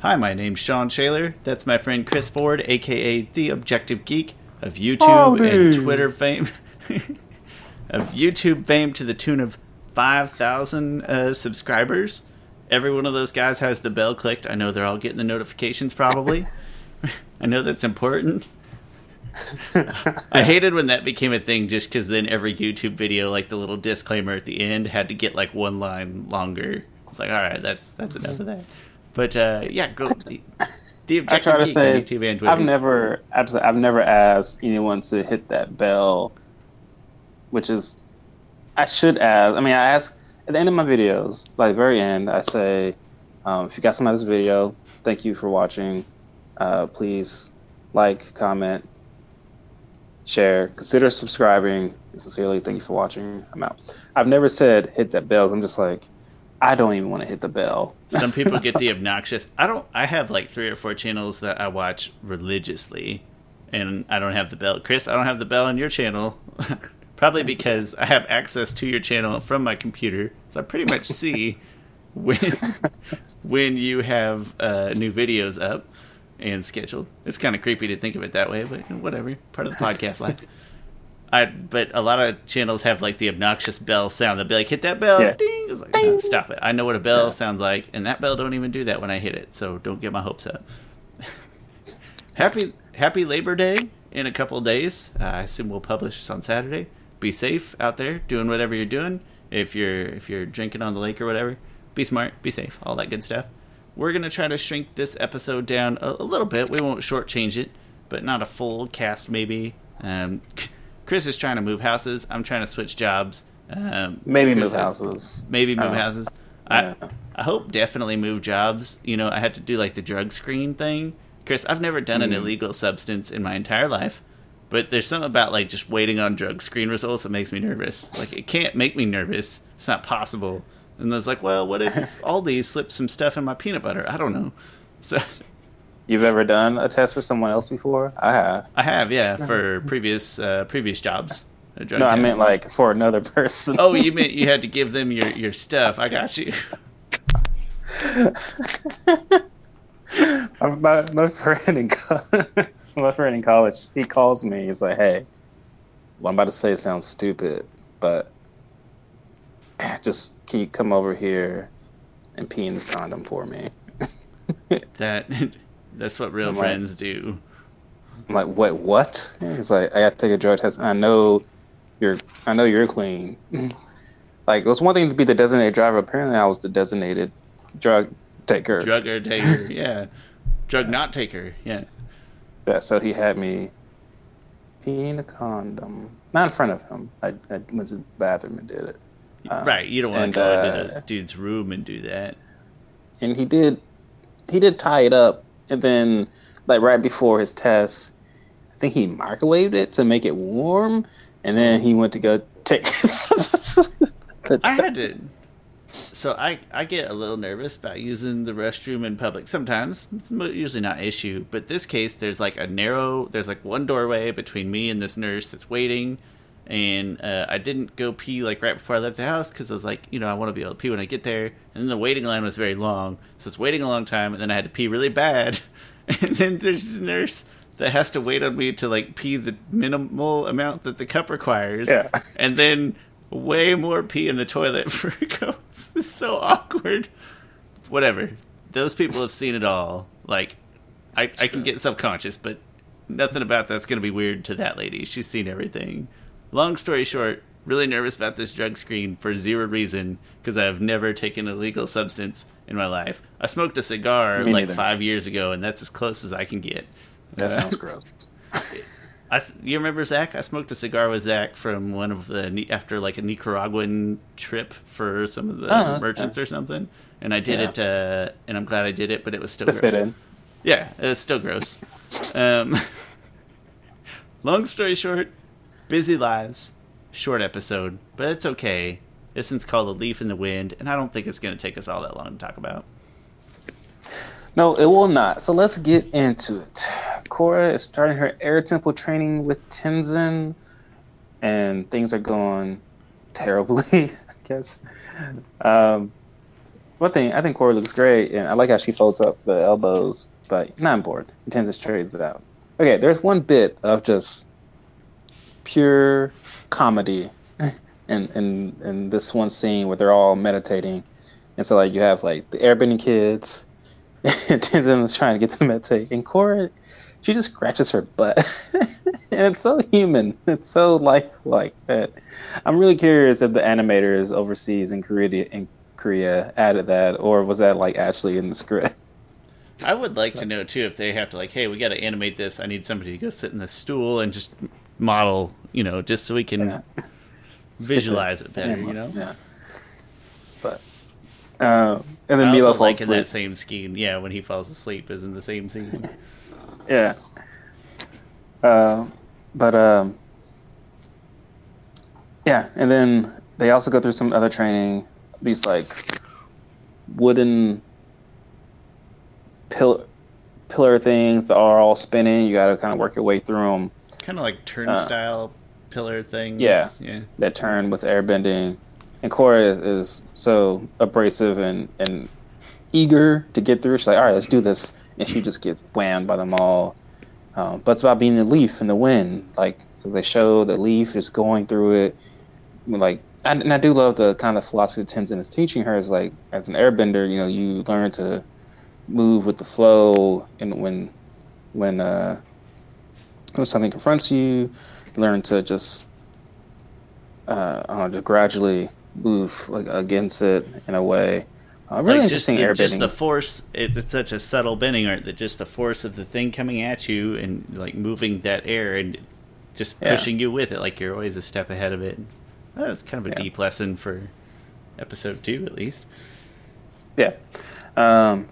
Hi, my name's Sean Shaler. That's my friend Chris Ford, aka The Objective Geek of YouTube and Twitter fame. of YouTube fame to the tune of 5,000 uh, subscribers. Every one of those guys has the bell clicked. I know they're all getting the notifications probably. I know that's important. I hated when that became a thing just because then every YouTube video, like the little disclaimer at the end, had to get like one line longer. It's like, all right, that's that's enough of that. But uh, yeah, go. The, the I try to say YouTube and Twitter. I've never absolutely I've never asked anyone to hit that bell, which is I should ask. I mean, I ask at the end of my videos, like very end, I say, um, if you got some of this video, thank you for watching. Uh, please like, comment, share, consider subscribing. Sincerely, thank you for watching. I'm out. I've never said hit that bell. I'm just like, I don't even want to hit the bell. Some people get the obnoxious. I don't. I have like three or four channels that I watch religiously, and I don't have the bell. Chris, I don't have the bell on your channel. Probably because I have access to your channel from my computer, so I pretty much see when when you have uh, new videos up and scheduled. It's kind of creepy to think of it that way, but whatever. Part of the podcast life. I but a lot of channels have like the obnoxious bell sound. They'll be like, "Hit that bell!" Yeah. Ding. It's like, no, stop it. I know what a bell Yeah. sounds like, and that bell don't even do that when I hit it. So don't get my hopes up. happy Happy Labor Day in a couple days. Uh, I assume we'll publish this on Saturday. Be safe out there, doing whatever you're doing. If you're if you're drinking on the lake or whatever, be smart, be safe, all that good stuff. We're gonna try to shrink this episode down a, a little bit. We won't shortchange it, but not a full cast maybe. Um, Chris is trying to move houses. I'm trying to switch jobs. Um, Maybe move had- houses. maybe move Oh. houses. Yeah. I I hope definitely move jobs. You know, I had to do like the drug screen thing. Chris, I've never done an Mhm. illegal substance in my entire life, but there's something about like just waiting on drug screen results that makes me nervous. Like it can't make me nervous. It's not possible. And I was like, well, what if Aldi slipped some stuff in my peanut butter? I don't know. So You've ever done a test for someone else before? I have. I have, yeah, for previous uh, previous jobs. a drug No, I meant like for another person. Oh, you meant you had to give them your, your stuff. I got you. my, my friend in co- my friend in college, he calls me. He's like, "Hey, what I'm about to say sounds stupid, but just can you come over here and pee in this condom for me?" That that's what real I'm like- friends do. I'm like, "What? What?" He's like, "I got to take a drug test. I know you're. I know you're clean." like, it was one thing to be the designated driver. Apparently, I was the designated drug taker. Drugger taker, yeah. Drug not taker, yeah. Yeah, so he had me peeing a condom. Not in front of him. I, I went to the bathroom and did it. Uh, right, you don't want and, to go into uh, the dude's room and do that. And he did he did tie it up and then like right before his test, I think he microwaved it to make it warm and then he went to go take the I had to. So I I get a little nervous about using the restroom in public. Sometimes it's usually not an issue, but this case there's like a narrow there's like one doorway between me and this nurse that's waiting, and uh, I didn't go pee like right before I left the house because I was like you know I want to be able to pee when I get there, and then the waiting line was very long, so it's waiting a long time, and then I had to pee really bad, and then there's this nurse that has to wait on me to like pee the minimal amount that the cup requires Yeah. and then way more pee in the toilet for goats. It's so awkward. Whatever. Those people have seen it all. Like, I, I can get self-conscious, but nothing about that's going to be weird to that lady. She's seen everything. Long story short, really nervous about this drug screen for zero reason because I've never taken a legal substance in my life. I smoked a cigar Me like neither. five years ago, and that's as close as I can get. That Uh, sounds gross. I you remember Zach? I smoked a cigar with Zach from one of the after like a Nicaraguan trip for some of the Oh, merchants or something, and I did Yeah. it, uh, and I'm glad I did it, but it was still gross. fit in. Yeah, it's still gross. Um, long story short, busy lives, short episode, but it's okay. This one's called "A Leaf in the Wind," and I don't think it's going to take us all that long to talk about. No, it will not. So let's get into it. Korra is starting her air temple training with Tenzin, and things are going terribly, I guess. Um, one thing I think Korra looks great, and I like how she folds up the elbows, but not board. Tenzin trades out. Okay, there's one bit of just pure comedy in in in this one scene where they're all meditating, and so like you have like the airbending kids, and Tenzin is trying to get them to meditate, and Korra, she just scratches her butt, and it's so human, it's so lifelike that. I'm really curious if the animators overseas in Korea in Korea added that, or was that like actually in the script? I would like to know too if they have to like, hey, we got to animate this. I need somebody to go sit in the stool and just model, you know, just so we can Yeah. visualize it better, you know. Yeah. But uh, and then I Meelo falls like in that same scene, yeah, when he falls asleep is in the same scene. Yeah. Uh, but um, yeah, and then they also go through some other training. These like wooden pillar pillar things are all spinning. You got to kind of work your way through them. Kind of like turnstile pillar things. Uh, yeah. yeah. that turn with airbending. And Korra is, is so abrasive and, and eager to get through. She's like, all right, let's do this. And she just gets whammed by them all. Um, but it's about being the leaf in the wind. Like, because they show the leaf is going through it. Like, I, and I do love the kind of philosophy that Tenzin is teaching her is like, as an airbender, you know, you learn to move with the flow. And when, when, uh, when something confronts you, you learn to just uh, I don't know, just gradually move like against it in a way. Uh, really like just interesting the, just the force. It, it's such a subtle bending art that just the force of the thing coming at you and like moving that air and just Yeah. pushing you with it, like you're always a step ahead of it. That's kind of a Yeah. deep lesson for episode two, at least. Yeah. Um,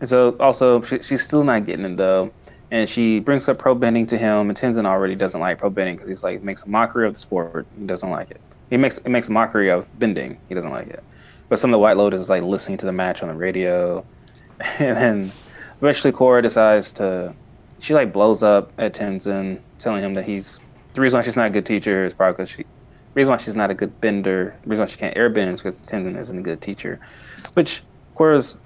and so also she, she's still not getting it though, and she brings up pro bending to him, and Tenzin already doesn't like pro bending because he's like makes a mockery of the sport. He doesn't like it. He makes it makes a mockery of bending. He doesn't like it. But some of the White Lotus is like listening to the match on the radio, and then eventually Korra decides to. She like blows up at Tenzin, telling him that he's the reason why she's not a good teacher is probably because she. Reason why she's not a good bender, reason why she can't airbend is because Tenzin isn't a good teacher. Which Korra's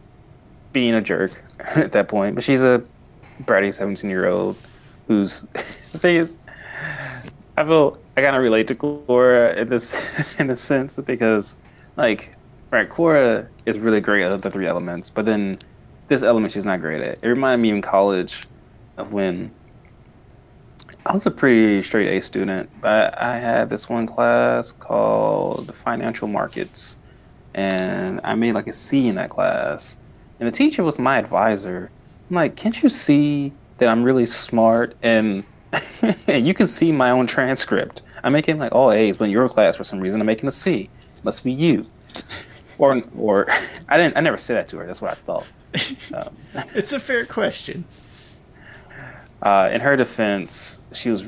being a jerk at that point, but she's a bratty 17 year old who's the thing is I feel I kind of relate to Korra in this in a sense because like right Korra is really great at the three elements, but then this element she's not great at. It reminded me in college of when I was a pretty straight A student, but I had this one class called the financial markets and I made like a C in that class. And the teacher was my advisor. I'm like, can't you see that I'm really smart and and you can see my own transcript. I'm making like all A's, but in your class for some reason I'm making a C. Must be you. Or or I didn't I never said that to her. That's what I thought. Um, It's a fair question. uh, in her defense, she was.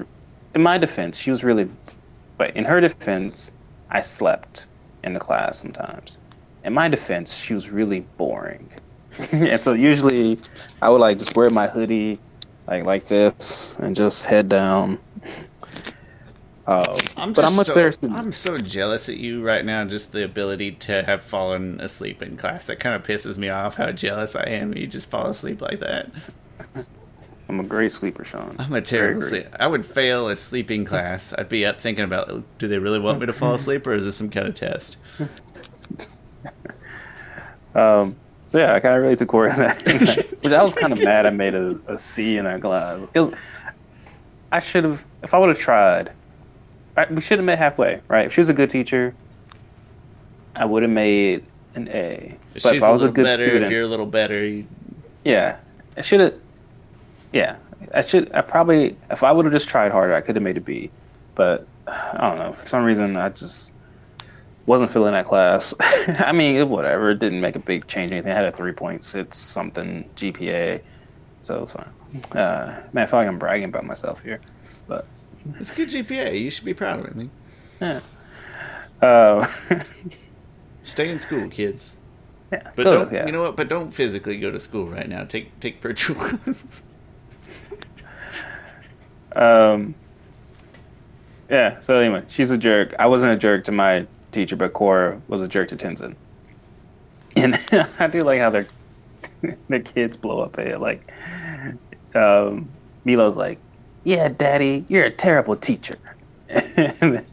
In my defense, she was really. But in her defense, I slept in the class sometimes. In my defense, she was really boring. and so usually, I would like just wear my hoodie, like like this, and just head down. Um, I'm but I'm so, better. I'm so jealous at you right now. Just the ability to have fallen asleep in class. That kind of pisses me off. How jealous I am. You just fall asleep like that. I'm a great sleeper, Sean. I'm a terrible Very sleep. I would fail a sleeping class. I'd be up thinking about, do they really want me to fall asleep, or is this some kind of test? Um, so yeah, I kind of relate to Korra in that. in that. Which I was kind of mad I made a, a C in that class. Because I should have, if I would have tried, I, we should have met halfway, right? If she was a good teacher, I would have made an A. If but she's if I was a a good better, student, if you're a little better, you, yeah, I should have. Yeah, I should. I probably, if I would have just tried harder, I could have made a B. But I don't know. For some reason, I just wasn't feeling that class. I mean, it, whatever. It didn't make a big change. Anything. I had a three point six something GPA, so it's fine. Uh, man, I feel like I'm bragging about myself here, but it's a good GPA. You should be proud of it. Man. yeah. Uh, Stay in school, kids. yeah, But don't, yeah. you know what? But don't physically go to school right now. Take take virtual classes. Um, yeah. So anyway, she's a jerk. I wasn't a jerk to my teacher, but Korra was a jerk to Tenzin. and I do like how their their kids blow up at it. Like, um, Meelo's like, "Yeah, Daddy, you're a terrible teacher," and,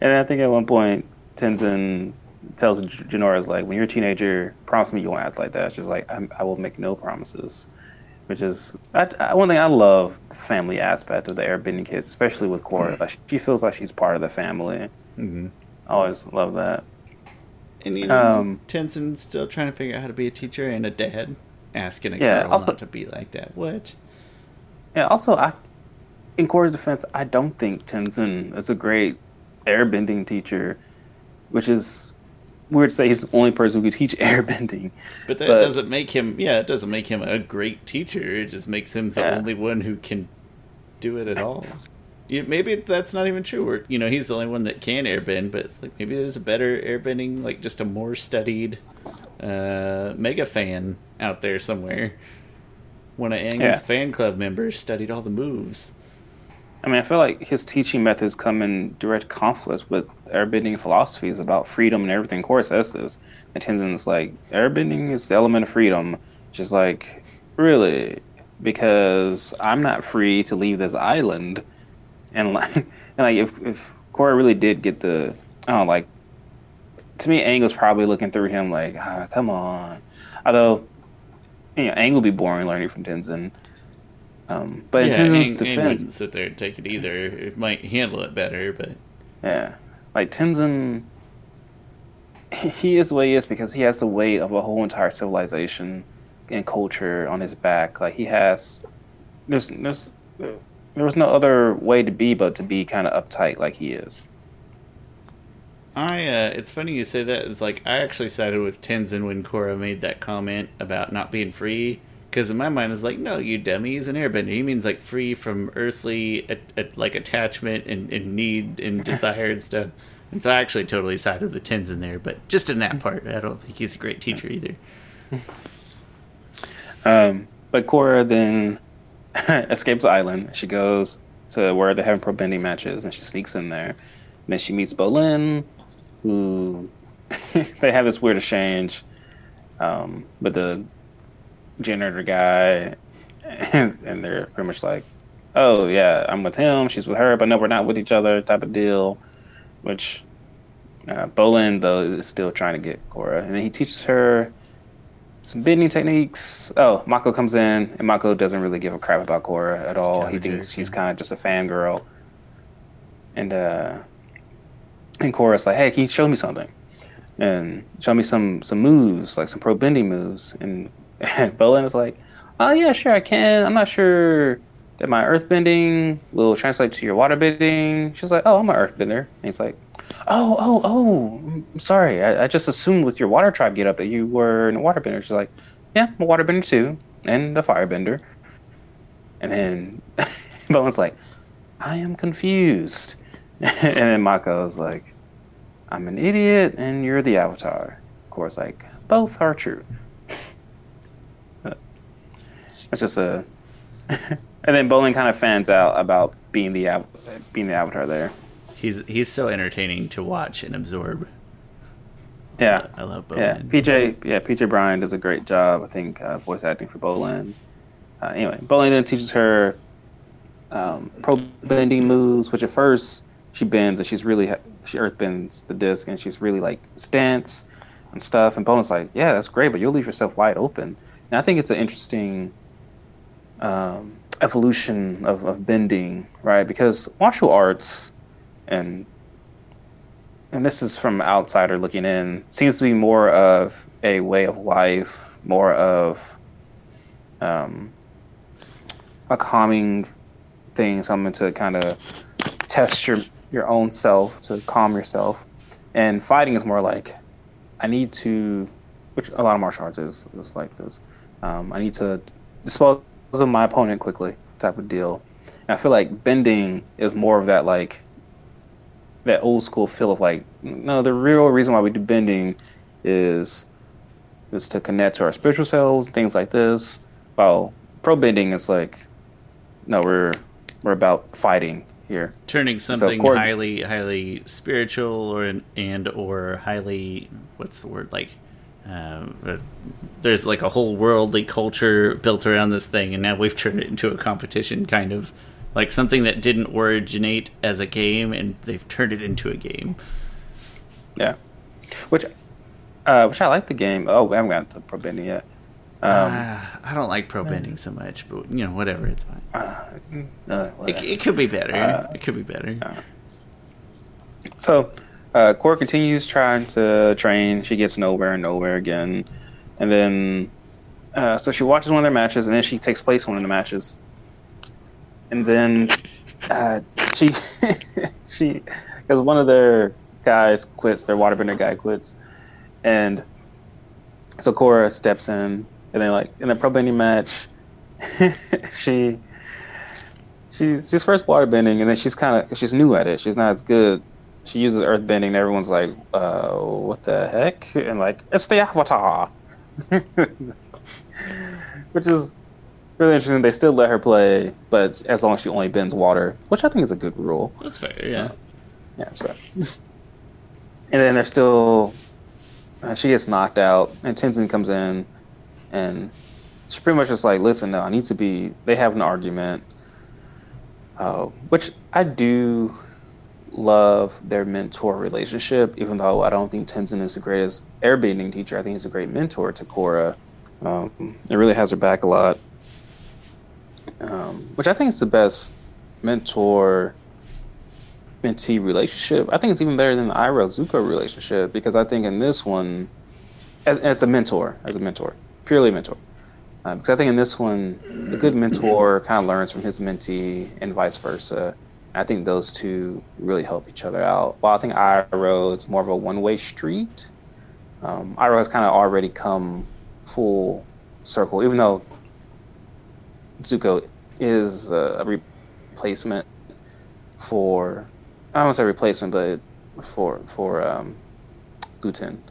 I think at one point Tenzin tells Jinora's like, "When you're a teenager, promise me you won't act like that." She's like, "I will make no promises." Which is I, I, one thing I love the family aspect of the airbending kids, especially with Korra. Like she feels like she's part of the family. Mm-hmm. I always love that. And you know, um, Tenzin's still trying to figure out how to be a teacher and a dad, asking a yeah, girl also, not to be like that. What? Yeah. Also, I, in Korra's defense, I don't think Tenzin is a great airbending teacher, which is weird to say he's the only person who could teach airbending. But that but, doesn't make him. Yeah, it doesn't make him a great teacher. It just makes him the yeah. only one who can do it at all you maybe that's not even true. Or you know, he's the only one that can airbend, but it's like maybe there's a better airbending, like just a more studied uh, mega fan out there somewhere. One of Aang's yeah. fan club members studied all the moves. I mean, I feel like his teaching methods come in direct conflict with airbending philosophies about freedom and everything. Course, says this. And Tenzin's like, airbending is the element of freedom. Just like, really? Because I'm not free to leave this island and like, and like if if Korra really did get the, I don't know, like, to me, Aang was probably looking through him like, ah, come on. Although, you know, Aang will be boring learning from Tenzin. Um, but yeah, in Tenzin's Aang, defense, Aang wouldn't sit there and take it either. It might handle it better, but yeah, like Tenzin, he is what he is because he has the weight of a whole entire civilization and culture on his back. Like he has, there's there's there was no other way to be but to be kind of uptight like he is. I uh, it's funny you say that. It's like I actually sided with Tenzin when Korra made that comment about not being free. Because in my mind, it's like, no, you dummy, he's an airbender. He means like free from earthly like attachment and, and need and desire and stuff. And so I actually totally sided with in there, but just in that part, I don't think he's a great teacher either. Um, but Korra then escapes the island. She goes to where they're having pro bending matches, and she sneaks in there. And then she meets Bolin, who they have this weird exchange um, with the janitor guy, and, and, they're pretty much like, "Oh yeah, I'm with him. She's with her, but no, we're not with each other." Type of deal. Which uh, Bolin though is still trying to get Korra, and then he teaches her some bending techniques. Oh, Mako comes in, and Mako doesn't really give a crap about Korra at all. He thinks she's kind of just a fangirl. And uh, and Korra's like, "Hey, can you show me something?" And show me some some moves, like some pro bending moves. And and Bolin is like, "Oh yeah, sure, I can. I'm not sure that my earth bending will translate to your water bending." She's like, "Oh, I'm an earth bender." And he's like, oh, oh, oh, I'm sorry. I, I just assumed with your water tribe get up that you were a waterbender. She's like, yeah, I'm a waterbender too, and the firebender. And then Bolin's like, I am confused. and then Mako's like, I'm an idiot and you're the avatar. Of course, like, both are true. It's just a. and then Bolin kind of fans out about being the av- being the avatar there he's he's so entertaining to watch and absorb. Yeah, I love Bolin. Yeah, PJ. Yeah, PJ Byrne does a great job. I think uh, voice acting for Bolin. Uh, anyway, Bolin then teaches her um, pro bending moves, which at first she bends and she's really she earth bends the disc and she's really like stance and stuff. And Bolin's like, yeah, that's great, but you'll leave yourself wide open. And I think it's an interesting um, evolution of, of bending, right? Because martial arts and and this is from outsider looking in seems to be more of a way of life more of um, a calming thing something to kind of test your your own self to calm yourself and fighting is more like i need to which a lot of martial arts is, is like this um, i need to dispose of my opponent quickly type of deal and i feel like bending is more of that like that old school feel of like no the real reason why we do bending is is to connect to our spiritual selves things like this while pro bending is like no we're we're about fighting here. Turning something so, highly highly spiritual or and or highly what's the word like uh, there's like a whole worldly culture built around this thing, and now we've turned it into a competition, kind of like something that didn't originate as a game, and they've turned it into a game. Yeah, which, uh, which I like the game. Oh, we haven't gotten to pro bending yet. Um, uh, I don't like pro bending so much, but you know, whatever, it's fine. Uh, uh it, it, could be better. Uh, it could be better. so, uh, Korra continues trying to train. She gets nowhere and nowhere again, and then uh, so she watches one of their matches, and then she takes place in one of the matches, and then uh, she she because one of their guys quits, their waterbender guy quits, and so Korra steps in and then like in the pro bending match, she she she's first water bending, and then she's kind of she's new at it. She's not as good. She uses earth bending, and everyone's like, uh, "What the heck?" And like, it's the avatar, which is really interesting. They still let her play, but as long as she only bends water, which I think is a good rule. That's fair, yeah. Uh, yeah, that's right. and then they're still. Uh, she gets knocked out, and Tenzin comes in and she pretty much just like, listen, no, I need to be. They have an argument, uh, which I do love their mentor relationship. Even though I don't think Tenzin is the greatest airbending teacher, I think he's a great mentor to Korra. Um, it really has her back a lot, um, which I think is the best mentor mentee relationship. I think it's even better than the Iroh Zuko relationship because I think in this one, as, as a mentor, as a mentor, purely mentor. Uh, because I think in this one, a good mentor kind of learns from his mentee and vice versa. I think those two really help each other out. While I think Iroh it's more of a one-way street. Um, Iroh has kind of already come full circle, even though Zuko is a replacement for I don't want to say replacement, but for for um, Lu Ten.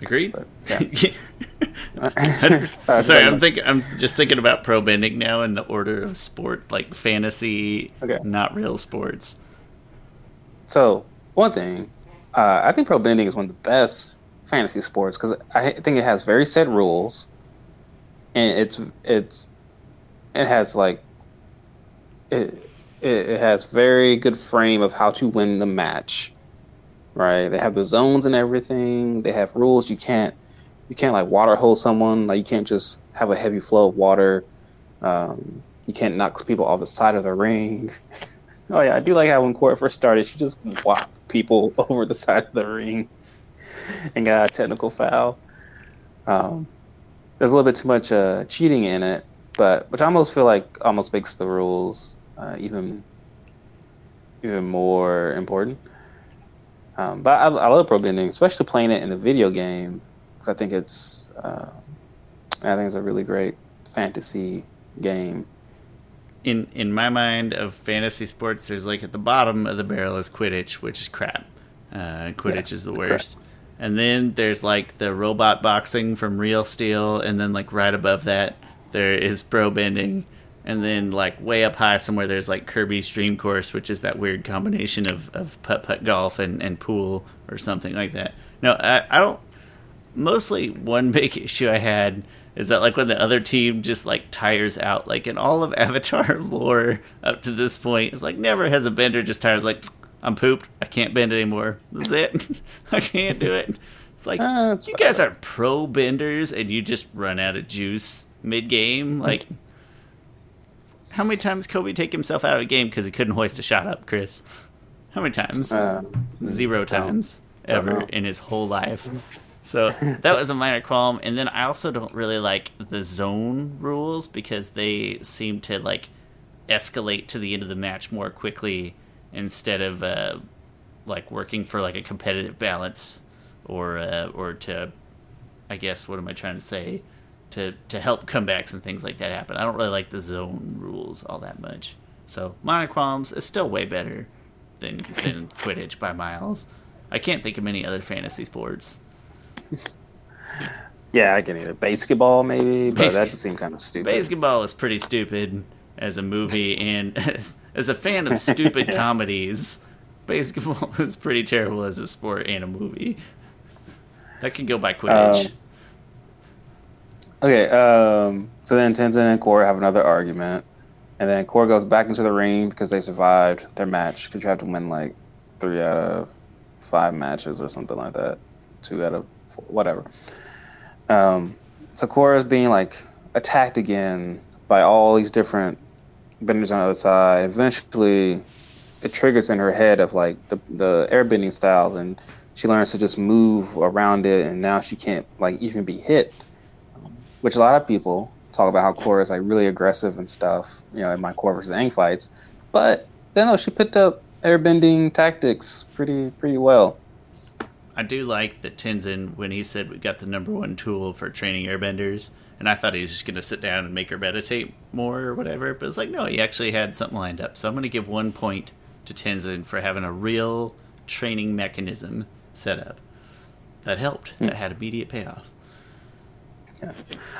Agreed. But, yeah. Sorry, I'm thinking. I'm just thinking about pro bending now in the order of sport, like fantasy, okay. not real sports. So one thing, uh, I think pro bending is one of the best fantasy sports because I think it has very set rules, and it's it's it has like it, it, it has very good frame of how to win the match right? They have the zones and everything. They have rules. You can't you can't like water hose someone. Like you can't just have a heavy flow of water. Um, you can't knock people off the side of the ring. oh yeah, I do like how when Korra first started, she just whopped people over the side of the ring and got a technical foul. Um, there's a little bit too much uh, cheating in it, but which I almost feel like almost makes the rules uh, even even more important. Um, but I, I, love pro bending, especially playing it in the video game because I think it's uh, I think it's a really great fantasy game. In in my mind of fantasy sports, there's like at the bottom of the barrel is Quidditch, which is crap. Uh, Quidditch yeah, is the worst. Crap. And then there's like the robot boxing from Real Steel, and then like right above that there is pro bending and then like way up high somewhere there's like Kirby's Dream Course, which is that weird combination of, of putt putt golf and, and pool or something like that. No, I, I don't. Mostly, one big issue I had is that like when the other team just like tires out, like in all of Avatar lore up to this point, it's like never has a bender just tires like I'm pooped. I can't bend anymore. That's it. I can't do it. It's like uh, you guys are pro benders and you just run out of juice mid game. Like how many times Kobe take himself out of a game because he couldn't hoist a shot up, Chris? How many times? Uh, Zero times ever in his whole life. So that was a minor qualm. And then I also don't really like the zone rules because they seem to like escalate to the end of the match more quickly instead of uh, like working for like a competitive balance or uh, or to I guess what am I trying to say to to help comebacks and things like that happen. I don't really like the zone rules all that much. So Monoqualms is still way better than than Quidditch by miles. I can't think of many other fantasy sports. Yeah, I can either basketball maybe, but Bas- that just seemed kind of stupid. Basketball is pretty stupid as a movie, and as, as a fan of stupid comedies, basketball is pretty terrible as a sport and a movie. That can go by Quidditch. Um, Okay, um, so then Tenzin and Korra have another argument, and then Korra goes back into the ring because they survived their match. Because you have to win like three out of five matches or something like that, two out of whatever. Um, so is being like attacked again by all these different benders on the other side. Eventually, it triggers in her head of like the the airbending styles, and she learns to just move around it, and now she can't like even be hit which a lot of people talk about how Korra is like really aggressive and stuff, you know, in my Korra versus Aang fights. But then, no, she picked up airbending tactics pretty pretty well. I do like that Tenzin when he said we got the number one tool for training airbenders, and I thought he was just going to sit down and make her meditate more or whatever. But it's like no, he actually had something lined up. So I'm going to give one point to Tenzin for having a real training mechanism set up that helped. That had immediate payoff. Yeah.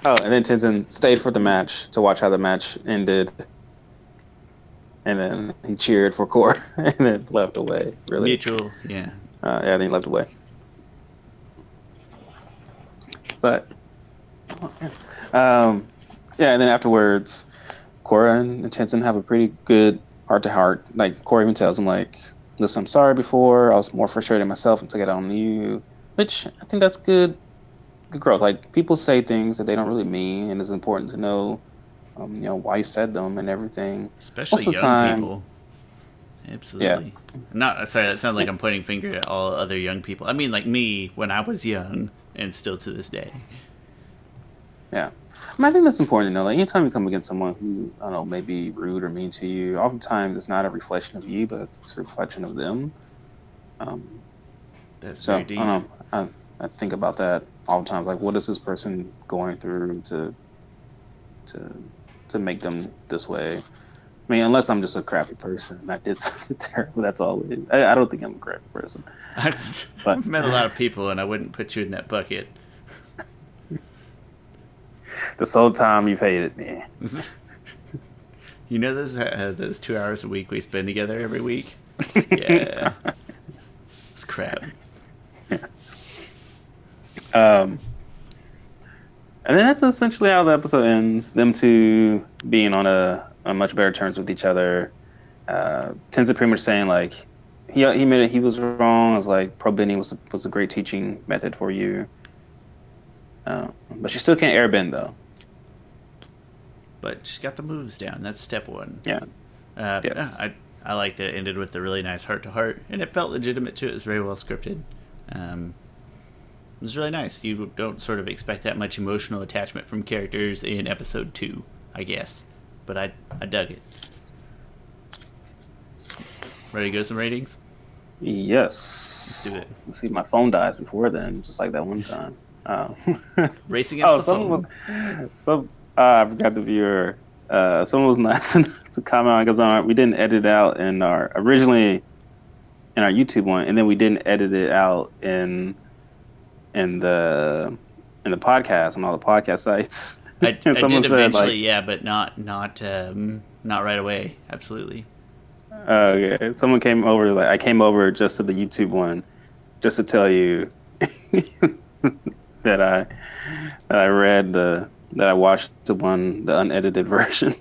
Oh, and then Tenzin stayed for the match to watch how the match ended. And then he cheered for Korra and then left away. Really? Mutual, yeah. Uh, yeah, then he left away. But um, yeah, and then afterwards, Korra and Tenzin have a pretty good heart to heart. Like Korra even tells him, like, "Listen, I'm sorry before. I was more frustrated myself and took it on you." Which I think that's good, good growth. Like people say things that they don't really mean, and it's important to know, um, you know, why you said them and everything. Especially Most young time- people. Absolutely. Yeah. Not sorry, that sounds like I'm pointing finger at all other young people. I mean like me when I was young and still to this day. Yeah. I, mean, I think that's important to know. Like, anytime you come against someone who, I don't know, may be rude or mean to you, oftentimes it's not a reflection of you, but it's a reflection of them. Um, That's so, very I deep. don't know. I, I think about that all the time. Like, what is this person going through to, to, to make them this way? I mean, unless I'm just a crappy person and I did something terrible, that's all. I, I don't think I'm a crappy person. I've But- met a lot of people, and I wouldn't put you in that bucket. This whole time you've hated me. you know those uh, those two hours a week we spend together every week. Yeah, it's crap. Um, and then that's essentially how the episode ends. Them two being on a on much better terms with each other. Uh, Tenzin pretty much saying like he he admitted he was wrong. It was like pro bending was was a great teaching method for you. Uh, but she still can't airbend though. But she's got the moves down. That's step one. Yeah. Uh, Yes. yeah, I I like that it ended with a really nice heart to heart, and it felt legitimate too. It was very well scripted. Um, it was really nice. You don't sort of expect that much emotional attachment from characters in episode two, I guess, but I I dug it. Ready to go some ratings? Yes. Let's do it. Let's see, my phone dies before then, just like that one time. Oh. Racing against oh, the someone phone. was, some uh, I forgot the viewer. Uh, someone was nice enough to comment on because on we didn't edit out in our originally in our YouTube one, and then we didn't edit it out in in the in the podcast on all the podcast sites. I, I did eventually, like, yeah, but not not um, not right away. Absolutely. okay. Someone came over like I came over just to the YouTube one, just to tell you that I that I read the that I watched the one the unedited version,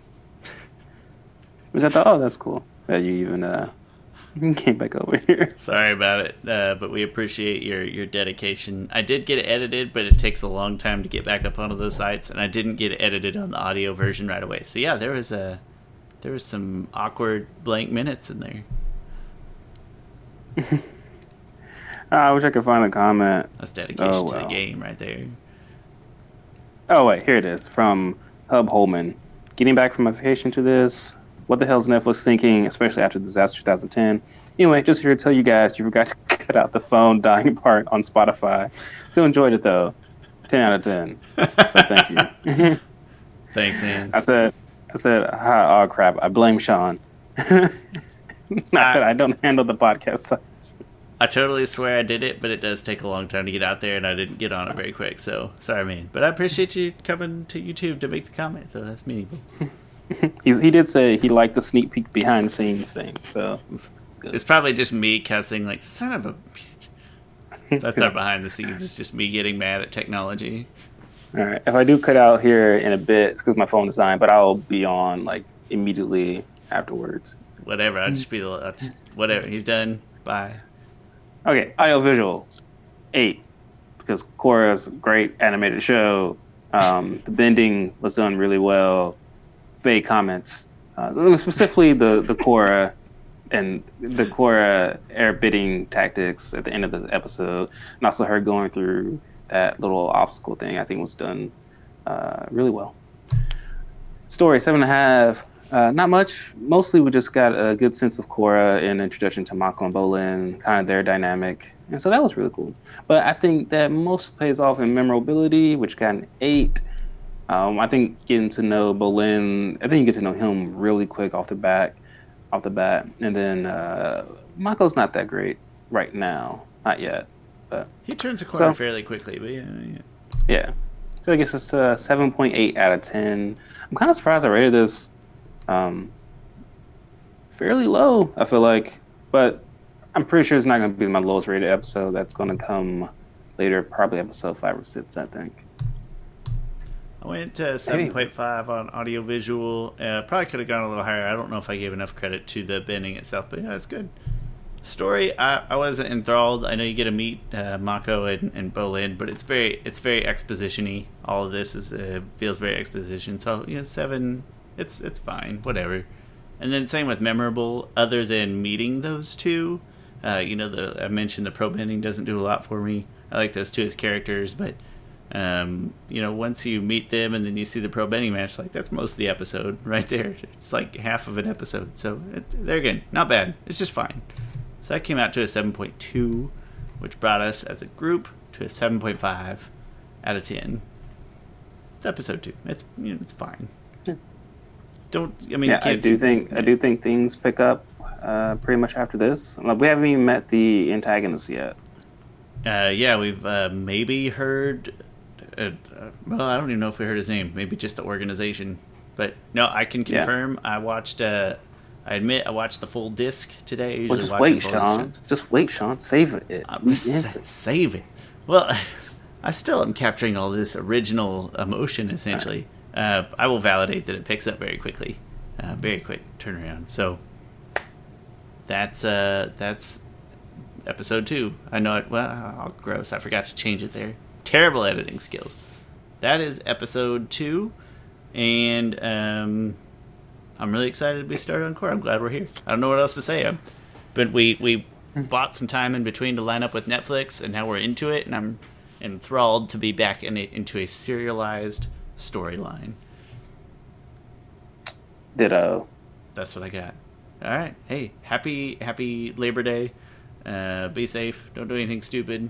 which I thought, oh, that's cool that you even uh came back over here. Sorry about it, uh, but we appreciate your your dedication. I did get it edited, but it takes a long time to get back up onto those sites, and I didn't get it edited on the audio version right away. So yeah, there was a there was some awkward blank minutes in there. Ah, I wish I could find a comment. That's dedication Oh, to the game right there. Oh wait, here it is from Hub Holman. Getting back from my vacation to this. What the hell's Netflix thinking, especially after the disaster 2010? Anyway, just here to tell you guys, you forgot to cut out the phone dying part on Spotify. Still enjoyed it though. 10 out of 10. So thank you. Thanks, man. I said, I said, oh crap, I blame Sean. I said I don't handle the podcast sites. I totally swear I did it, but it does take a long time to get out there, and I didn't get on it very quick. So sorry, man. But I appreciate you coming to YouTube to make the comment, though. That's meaningful. He's, he did say he liked the sneak peek behind the scenes thing. So it's, it's probably just me cussing like son of a bitch. That's our behind the scenes. It's just me getting mad at technology. All right. If I do cut out here in a bit, because my phone is dying, but I'll be on like immediately afterwards. Whatever. I'll just be the I'll just, whatever. He's done. Bye. Okay, audio visual, eight, because Korra's great animated show. Um, the bending was done really well. Vague comments, uh, specifically the the Korra and the Korra air bending tactics at the end of the episode, and also her going through that little obstacle thing. I think was done uh, really well. Story seven and a half. Uh, not much. Mostly, we just got a good sense of Korra and introduction to Mako and Bolin, kind of their dynamic, and so that was really cool. But I think that most plays off in memorability, which got an eight. Um, I think getting to know Bolin, I think you get to know him really quick off the bat, off the bat, and then uh, Mako's not that great right now, not yet. But he turns a corner so, fairly quickly, but yeah, yeah. Yeah. So I guess it's a seven point eight out of ten. I'm kind of surprised I rated this um, fairly low. I feel like, but I'm pretty sure it's not going to be my lowest rated episode. That's going to come later, probably episode five or six, I think. I went to 7.5 on audiovisual. Uh, probably could have gone a little higher. I don't know if I gave enough credit to the bending itself, but yeah, it's good. Story, I, I wasn't enthralled. I know you get to meet uh, Mako and, and Bolin, but it's very it's very expositiony. All of this is uh, feels very exposition. So you know, seven it's it's fine, whatever. And then same with memorable. Other than meeting those two, uh, you know, the I mentioned the pro bending doesn't do a lot for me. I like those two as characters, but um, you know, once you meet them and then you see the pro bending match, like that's most of the episode right there. It's like half of an episode. So it, there again, not bad. It's just fine. So that came out to a 7.2, which brought us as a group to a 7.5 out of 10. It's episode two. It's you know, it's fine don't. I mean, yeah, I do think I do think things pick up uh, pretty much after this. Like We haven't even met the antagonists yet. Uh, yeah, we've uh, maybe heard. Uh, uh, well, I don't even know if we heard his name. Maybe just the organization. But no, I can confirm. Yeah. I watched. Uh, I admit I watched the full disc today. Well, just wait, Sean. Just wait, Sean. Save it. save it. Well, I still am capturing all this original emotion, essentially uh, I will validate that it picks up very quickly, uh, very quick turnaround. So that's uh, that's episode two. I know it. Well, oh, gross. I forgot to change it there. Terrible editing skills. That is episode two, and um, I'm really excited to be started on Korra. I'm glad we're here. I don't know what else to say. I'm, but we we bought some time in between to line up with Netflix, and now we're into it, and I'm enthralled to be back in it into a serialized storyline. Ditto. That's what I got. All right. Hey, happy happy Labor Day. Uh, be safe. Don't do anything stupid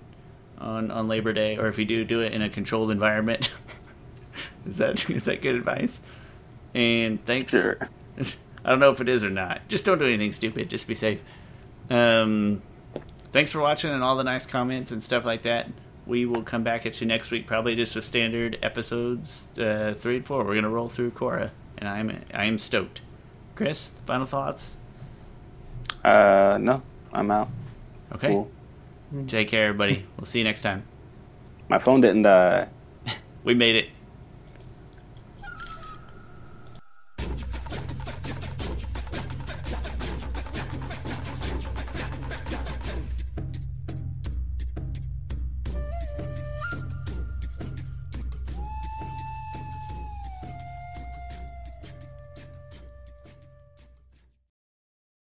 on on Labor Day, or if you do, do it in a controlled environment. is that is that good advice? And thanks. Sure. I don't know if it is or not. Just don't do anything stupid. Just be safe. Um, thanks for watching and all the nice comments and stuff like that we will come back at you next week, probably just with standard episodes uh, three and four. We're gonna roll through Korra, and I'm I am stoked. Chris, final thoughts? Uh, no, I'm out. Okay. Cool. Take care, everybody. We'll see you next time. My phone didn't die. Uh, we made it.